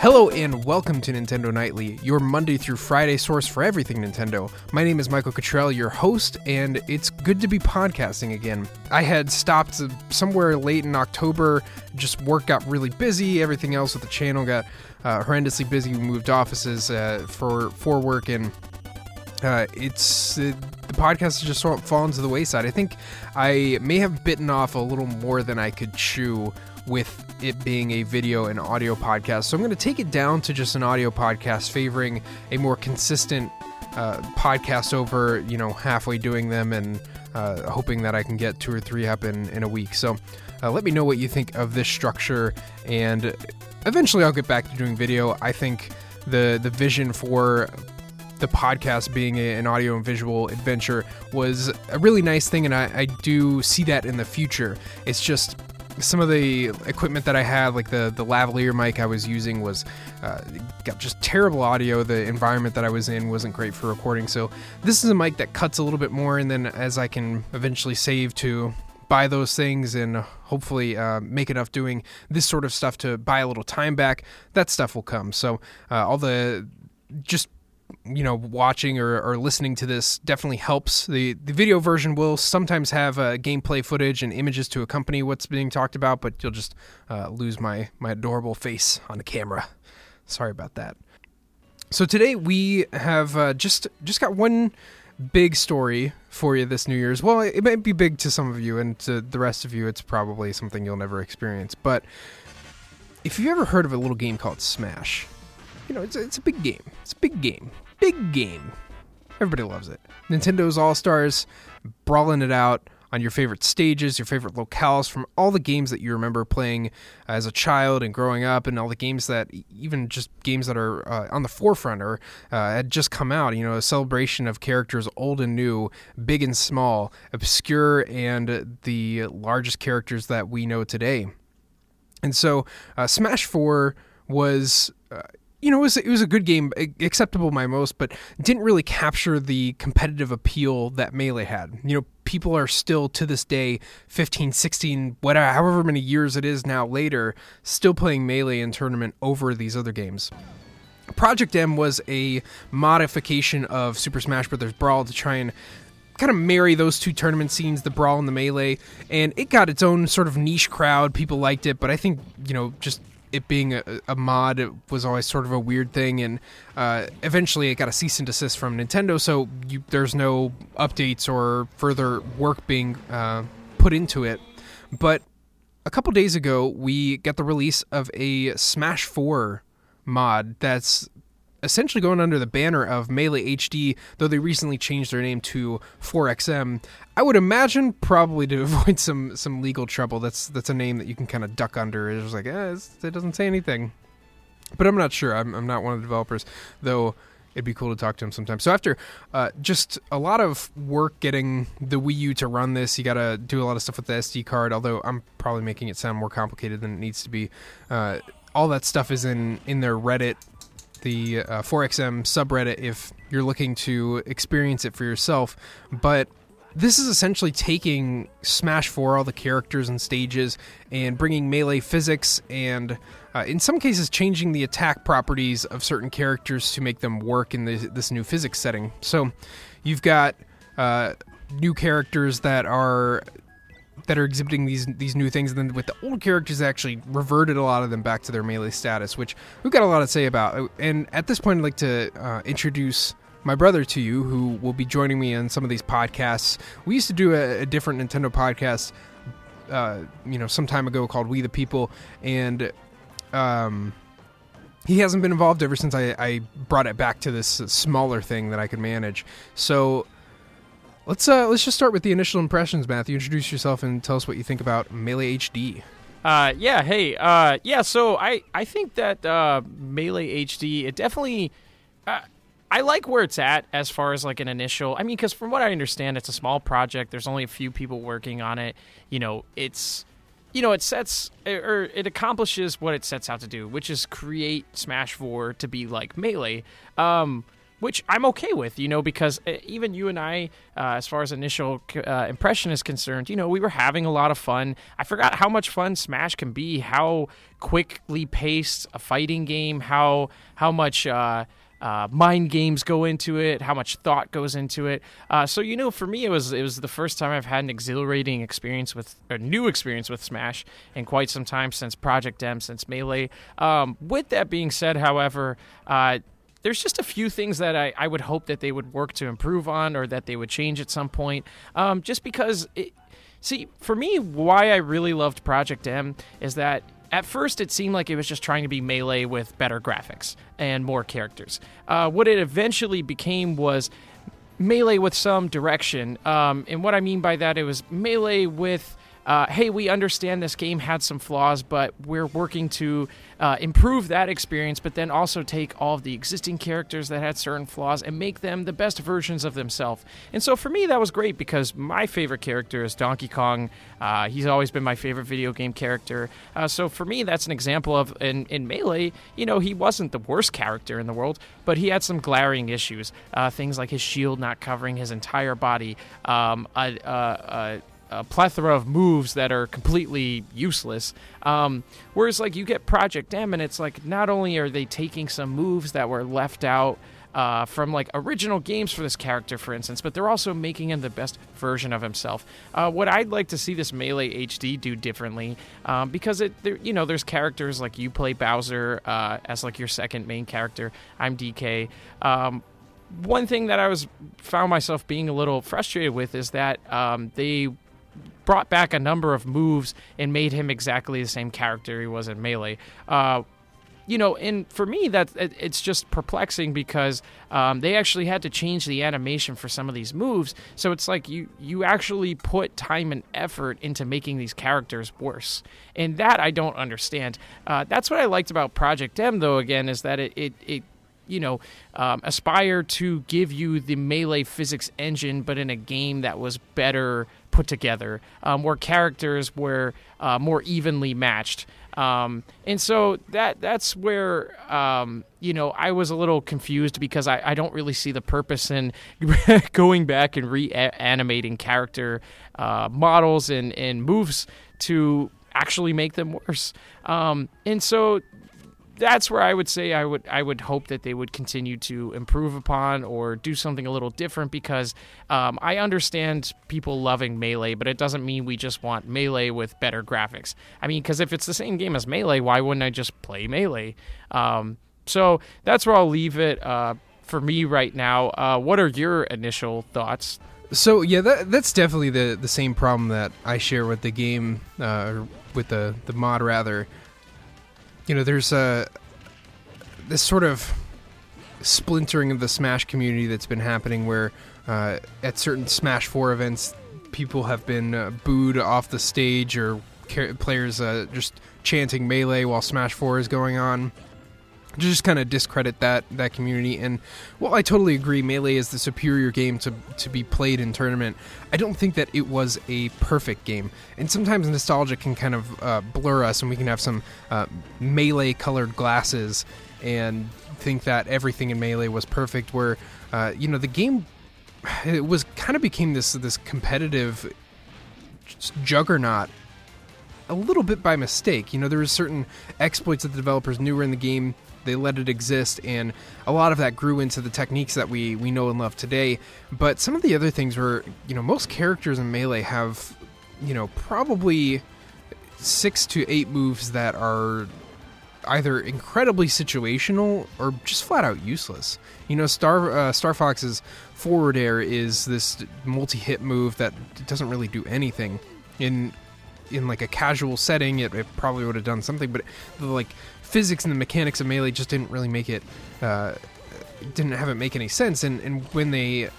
Hello and welcome to Nintendo Nightly, your Monday through Friday source for everything Nintendo. My name is Michael Cottrell, your host, and it's good to be podcasting again. I had stopped somewhere late in October, just work got really busy, everything else with the channel got uh, horrendously busy. We moved offices uh, for for work, and uh, it's uh, the podcast has just sort of fallen to the wayside. I think I may have bitten off a little more than I could chew with it being a video and audio podcast. So I'm going to take it down to just an audio podcast, favoring a more consistent uh, podcast over, you know, halfway doing them and uh, hoping that I can get two or three up in, in a week. So uh, let me know what you think of this structure, and eventually I'll get back to doing video. I think the the vision for the podcast being a, an audio and visual adventure was a really nice thing, and I, I do see that in the future. It's just some of the equipment that I had, like the the lavalier mic I was using, was uh, got just terrible audio. The environment that I was in wasn't great for recording. So this is a mic that cuts a little bit more, and then as I can eventually save to buy those things and hopefully uh, make enough doing this sort of stuff to buy a little time back, that stuff will come. So uh, all the just you know watching or, or listening to this definitely helps. The the video version will sometimes have uh, gameplay footage and images to accompany what's being talked about but you'll just uh, lose my my adorable face on the camera. Sorry about that. So today we have uh, just just got one big story for you this new year's. Well it might be big to some of you and to the rest of you it's probably something you'll never experience. But if you've ever heard of a little game called smash you know, it's it's a big game. It's a big game. Big game. Everybody loves it. Nintendo's All Stars, brawling it out on your favorite stages, your favorite locales from all the games that you remember playing as a child and growing up, and all the games that, even just games that are uh, on the forefront or uh, had just come out. You know, a celebration of characters old and new, big and small, obscure and the largest characters that we know today. And so, uh, Smash 4 was uh, you know, it was it was a good game, acceptable by most, but didn't really capture the competitive appeal that Melee had. You know, people are still to this day 15, 16, whatever however many years it is now later, still playing Melee in tournament over these other games. Project M was a modification of Super Smash Bros. Brawl to try and kind of marry those two tournament scenes, the brawl and the melee, and it got its own sort of niche crowd. People liked it, but I think you know just it being a, a, mod was always sort of a weird thing, and uh, eventually it got a cease and desist from Nintendo. So you, there's no updates or further work being uh, put into it. But a couple days ago, we got the release of a Smash Four mod that's essentially going under the banner of Melee HD, though they recently changed their name to 4XM. I would imagine probably to avoid some some legal trouble. That's that's a name that you can kind of duck under. It's just like eh, it doesn't say anything, but I'm not sure. I'm, I'm not one of the developers, though. It'd be cool to talk to him sometime. So after uh, just a lot of work getting the Wii U to run this, you got to do a lot of stuff with the SD card. Although I'm probably making it sound more complicated than it needs to be. Uh, all that stuff is in in their Reddit the uh, 4XM subreddit if you're looking to experience it for yourself. But this is essentially taking Smash 4, all the characters and stages, and bringing melee physics and, uh, in some cases, changing the attack properties of certain characters to make them work in this, this new physics setting. So you've got uh, new characters that are that are exhibiting these these new things, and then with the old characters, actually reverted a lot of them back to their melee status, which we've got a lot to say about. And at this point, I'd like to uh, introduce my brother to you, who will be joining me on some of these podcasts. We used to do a, a different Nintendo podcast, uh, you know, some time ago called "We the People," and um, he hasn't been involved ever since I, I brought it back to this smaller thing that I could manage. So Let's uh, let's just start with the initial impressions, Matthew. Introduce yourself and tell us what you think about Melee HD. Uh, yeah, hey, uh, yeah. So I I think that uh, Melee HD it definitely. Uh, I like where it's at as far as like an initial. I mean, because from what I understand, it's a small project. There's only a few people working on it. You know, it's you know it sets or it accomplishes what it sets out to do, which is create Smash Four to be like Melee. Um, which I'm okay with, you know, because uh, even you and I, uh, as far as initial uh, impression is concerned, you know, we were having a lot of fun. I forgot how much fun Smash can be, how quickly paced a fighting game, how how much. Uh, uh, mind games go into it, how much thought goes into it. Uh, so you know, for me, it was it was the first time I've had an exhilarating experience with a new experience with Smash in quite some time since Project M, since Melee. Um, with that being said, however. Uh, there's just a few things that I, I would hope that they would work to improve on or that they would change at some point. Um, just because, it, see, for me, why I really loved Project M is that at first it seemed like it was just trying to be melee with better graphics and more characters. Uh, what it eventually became was melee with some direction. Um, and what I mean by that, it was melee with uh, hey, we understand this game had some flaws, but we're working to uh, improve that experience, but then also take all of the existing characters that had certain flaws and make them the best versions of themselves. And so for me, that was great because my favorite character is Donkey Kong. Uh, he's always been my favorite video game character. Uh, so for me, that's an example of in, in Melee, you know, he wasn't the worst character in the world, but he had some glaring issues. Uh, things like his shield not covering his entire body, um, a plethora of moves that are completely useless. Um, whereas, like, you get Project M, and it's like not only are they taking some moves that were left out uh, from like original games for this character, for instance, but they're also making him the best version of himself. Uh, what I'd like to see this Melee HD do differently, um, because it, there, you know, there's characters like you play Bowser uh, as like your second main character. I'm DK. Um, one thing that I was found myself being a little frustrated with is that um, they brought back a number of moves and made him exactly the same character he was in Melee. Uh, you know, and for me, that it's just perplexing because um, they actually had to change the animation for some of these moves. So it's like you you actually put time and effort into making these characters worse, and that I don't understand. Uh, that's what I liked about Project M, though. Again, is that it it, it you know, um, aspire to give you the melee physics engine, but in a game that was better put together, um, where characters were uh, more evenly matched. Um, and so that that's where um, you know I was a little confused because I, I don't really see the purpose in going back and reanimating character uh, models and, and moves to actually make them worse. Um, and so that's where I would say I would I would hope that they would continue to improve upon or do something a little different because um, I understand people loving melee, but it doesn't mean we just want melee with better graphics. I mean, because if it's the same game as melee, why wouldn't I just play melee? Um, so that's where I'll leave it uh, for me right now. Uh, what are your initial thoughts? So yeah, that, that's definitely the the same problem that I share with the game, uh, with the the mod rather you know, there's a this sort of splintering of the Smash community that's been happening where uh, at certain Smash 4 events, people have been uh, booed off the stage or players uh, just chanting Melee while Smash 4 is going on just kind of discredit that that community. And well, I totally agree. Melee is the superior game to to be played in tournament. I don't think that it was a perfect game, and sometimes nostalgia can kind of uh, blur us, and we can have some uh, melee colored glasses and think that everything in melee was perfect. Where uh, you know the game it was kind of became this this competitive juggernaut a little bit by mistake. You know, there were certain exploits that the developers knew were in the game they let it exist, and a lot of that grew into the techniques that we we know and love today. But some of the other things were, you know, most characters in Melee have, you know, probably six to eight moves that are either incredibly situational or just flat out useless. You know, Star uh, Star Fox's forward air is this multi-hit move that doesn't really do anything. In in like a casual setting, it, it probably would have done something, but the, like physics and the mechanics of melee just didn't really make it uh, didn't have it make any sense. And and when they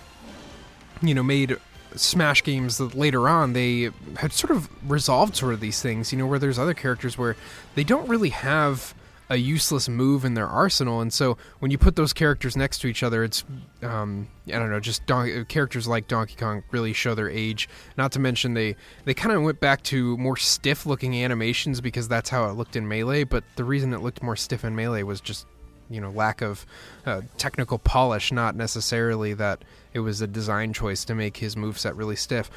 you know made smash games later on they had sort of resolved sort of these things you know where there's other characters where they don't really have a useless move in their arsenal, and so when you put those characters next to each other, it's um, I don't know, just Don- characters like Donkey Kong really show their age. Not to mention they they kind of went back to more stiff looking animations because that's how it looked in Melee. But the reason it looked more stiff in Melee was just you know lack of uh, technical polish, not necessarily that it was a design choice to make his moveset really stiff.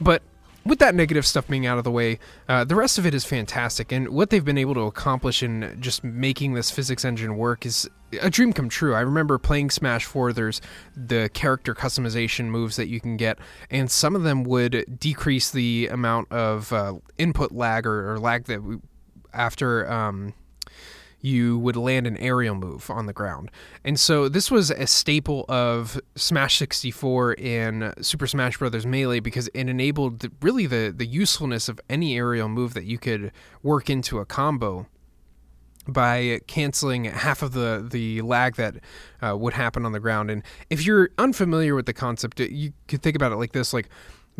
But with that negative stuff being out of the way, uh, the rest of it is fantastic. And what they've been able to accomplish in just making this physics engine work is a dream come true. I remember playing Smash 4, there's the character customization moves that you can get, and some of them would decrease the amount of uh, input lag or, or lag that we, after. Um, you would land an aerial move on the ground. And so this was a staple of Smash 64 in Super Smash Bros. Melee because it enabled the, really the, the usefulness of any aerial move that you could work into a combo by canceling half of the the lag that uh, would happen on the ground. And if you're unfamiliar with the concept, you could think about it like this: like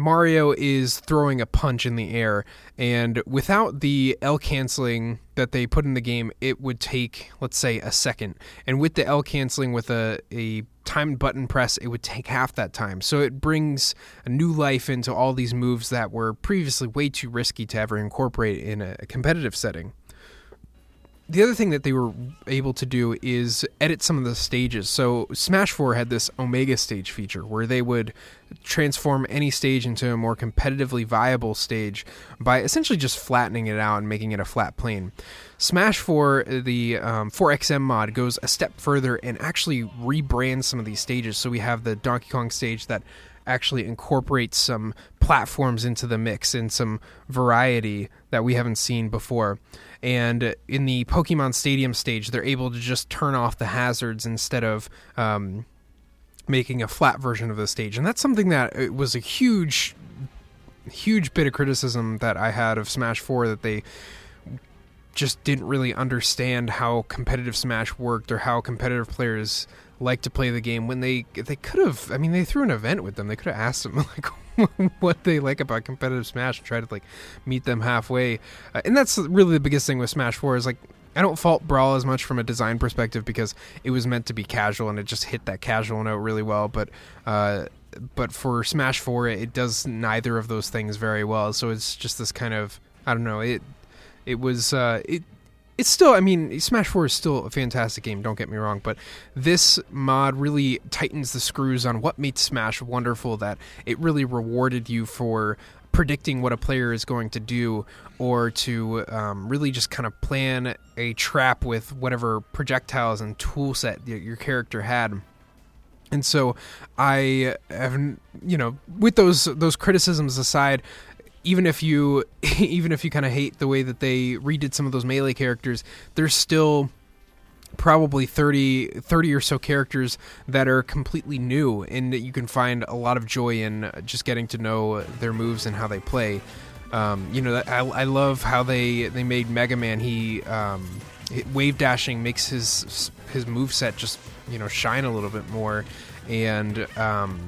Mario is throwing a punch in the air, and without the L canceling that they put in the game, it would take, let's say, a second. And with the L canceling with a, a timed button press, it would take half that time. So it brings a new life into all these moves that were previously way too risky to ever incorporate in a, competitive setting the other thing that they were able to do is edit some of the stages. So Smash 4 had this Omega stage feature where they would transform any stage into a more competitively viable stage by essentially just flattening it out and making it a flat plane. Smash 4, the um, 4XM mod, goes a step further and actually rebrands some of these stages. So we have the Donkey Kong stage that actually incorporates some platforms into the mix and some variety that we haven't seen before. And in the Pokemon Stadium stage, they're able to just turn off the hazards instead of um, making a flat version of the stage. And that's something that uh, was a huge, huge bit of criticism that I had of Smash 4 that they just didn't really understand how competitive Smash worked or how competitive players like to play the game when they they could have I mean they threw an event with them they could have asked them like what they like about competitive Smash and try to like meet them halfway. Uh, and that's really the biggest thing with Smash 4 is like I don't fault Brawl as much from a design perspective because it was meant to be casual and it just hit that casual note really well. But uh, but for Smash 4, it does neither of those things very well. So it's just this kind of I don't know it it was uh, it it's still, I mean, Smash 4 is still a fantastic game, don't get me wrong, but this mod really tightens the screws on what made Smash wonderful that it really rewarded you for predicting what a player is going to do or to um, really just kind of plan a trap with whatever projectiles and tool set your character had. And so I have, you know, with those those criticisms aside, even if you even if you kind of hate the way that they redid some of those melee characters, there's still probably 30, 30 or so characters that are completely new and that you can find a lot of joy in just getting to know their moves and how they play. Um, you know, I, I love how they they made Mega Man. He um, wave dashing makes his his move set just you know shine a little bit more, and um,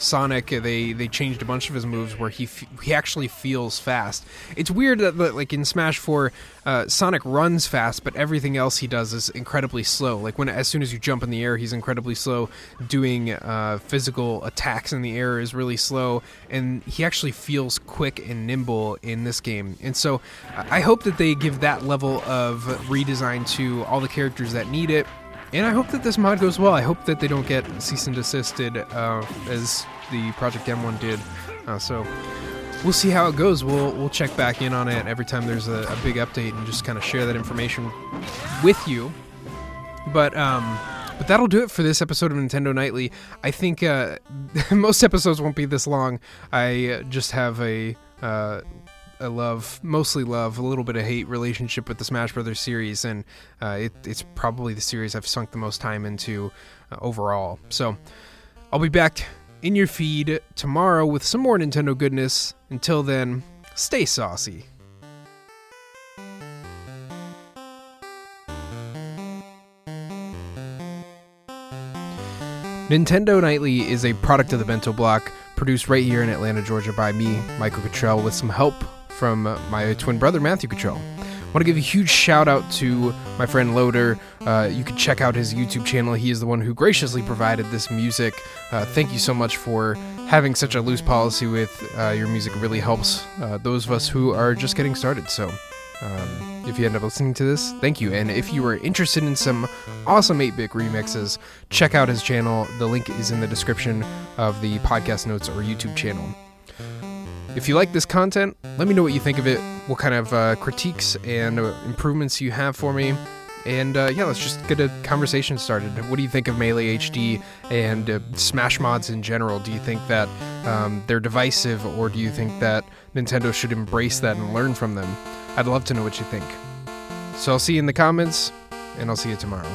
Sonic, they they changed a bunch of his moves where he f- he actually feels fast. It's weird that, like in Smash Four, uh, Sonic runs fast, but everything else he does is incredibly slow. Like when as soon as you jump in the air, he's incredibly slow. Doing uh, physical attacks in the air is really slow, and he actually feels quick and nimble in this game. And so, I hope that they give that level of redesign to all the characters that need it and I hope that this mod goes well. I hope that they don't get cease and desisted uh, as the Project M one did. Uh, so we'll see how it goes. We'll we'll check back in on it every time there's a, a big update and just kind of share that information with you. But um, but that'll do it for this episode of Nintendo Nightly. I think uh, most episodes won't be this long. I uh, just have a uh, a love, mostly love, a little bit of hate relationship with the Smash Brothers series, and uh, it, it's probably the series I've sunk the most time into uh, overall. So I'll be back in your feed tomorrow with some more Nintendo goodness. Until then, stay saucy. Nintendo Nightly is a product of the Bento Block, produced right here in Atlanta, Georgia by me, Michael Cottrell, with some help from my twin brother, Matthew Cottrell. I want to give a huge shout out to my friend Loeder. Uh, you can check out his YouTube channel. He is the one who graciously provided this music. Uh, thank you so much for having such a loose policy with uh, your music. It really helps uh, those of us who are just getting started. So Um, if you end up listening to this, thank you. And if you are interested in some awesome 8 bit remixes, check out his channel. The link is in the description of the podcast notes or YouTube channel. If you like this content, let me know what you think of it, what kind of uh, critiques and uh, improvements you have for me. And uh, yeah, let's just get a conversation started. What do you think of Melee HD and uh, Smash mods in general? Do you think that um, they're divisive, or do you think that Nintendo should embrace that and learn from them? I'd love to know what you think. So I'll see you in the comments, and I'll see you tomorrow.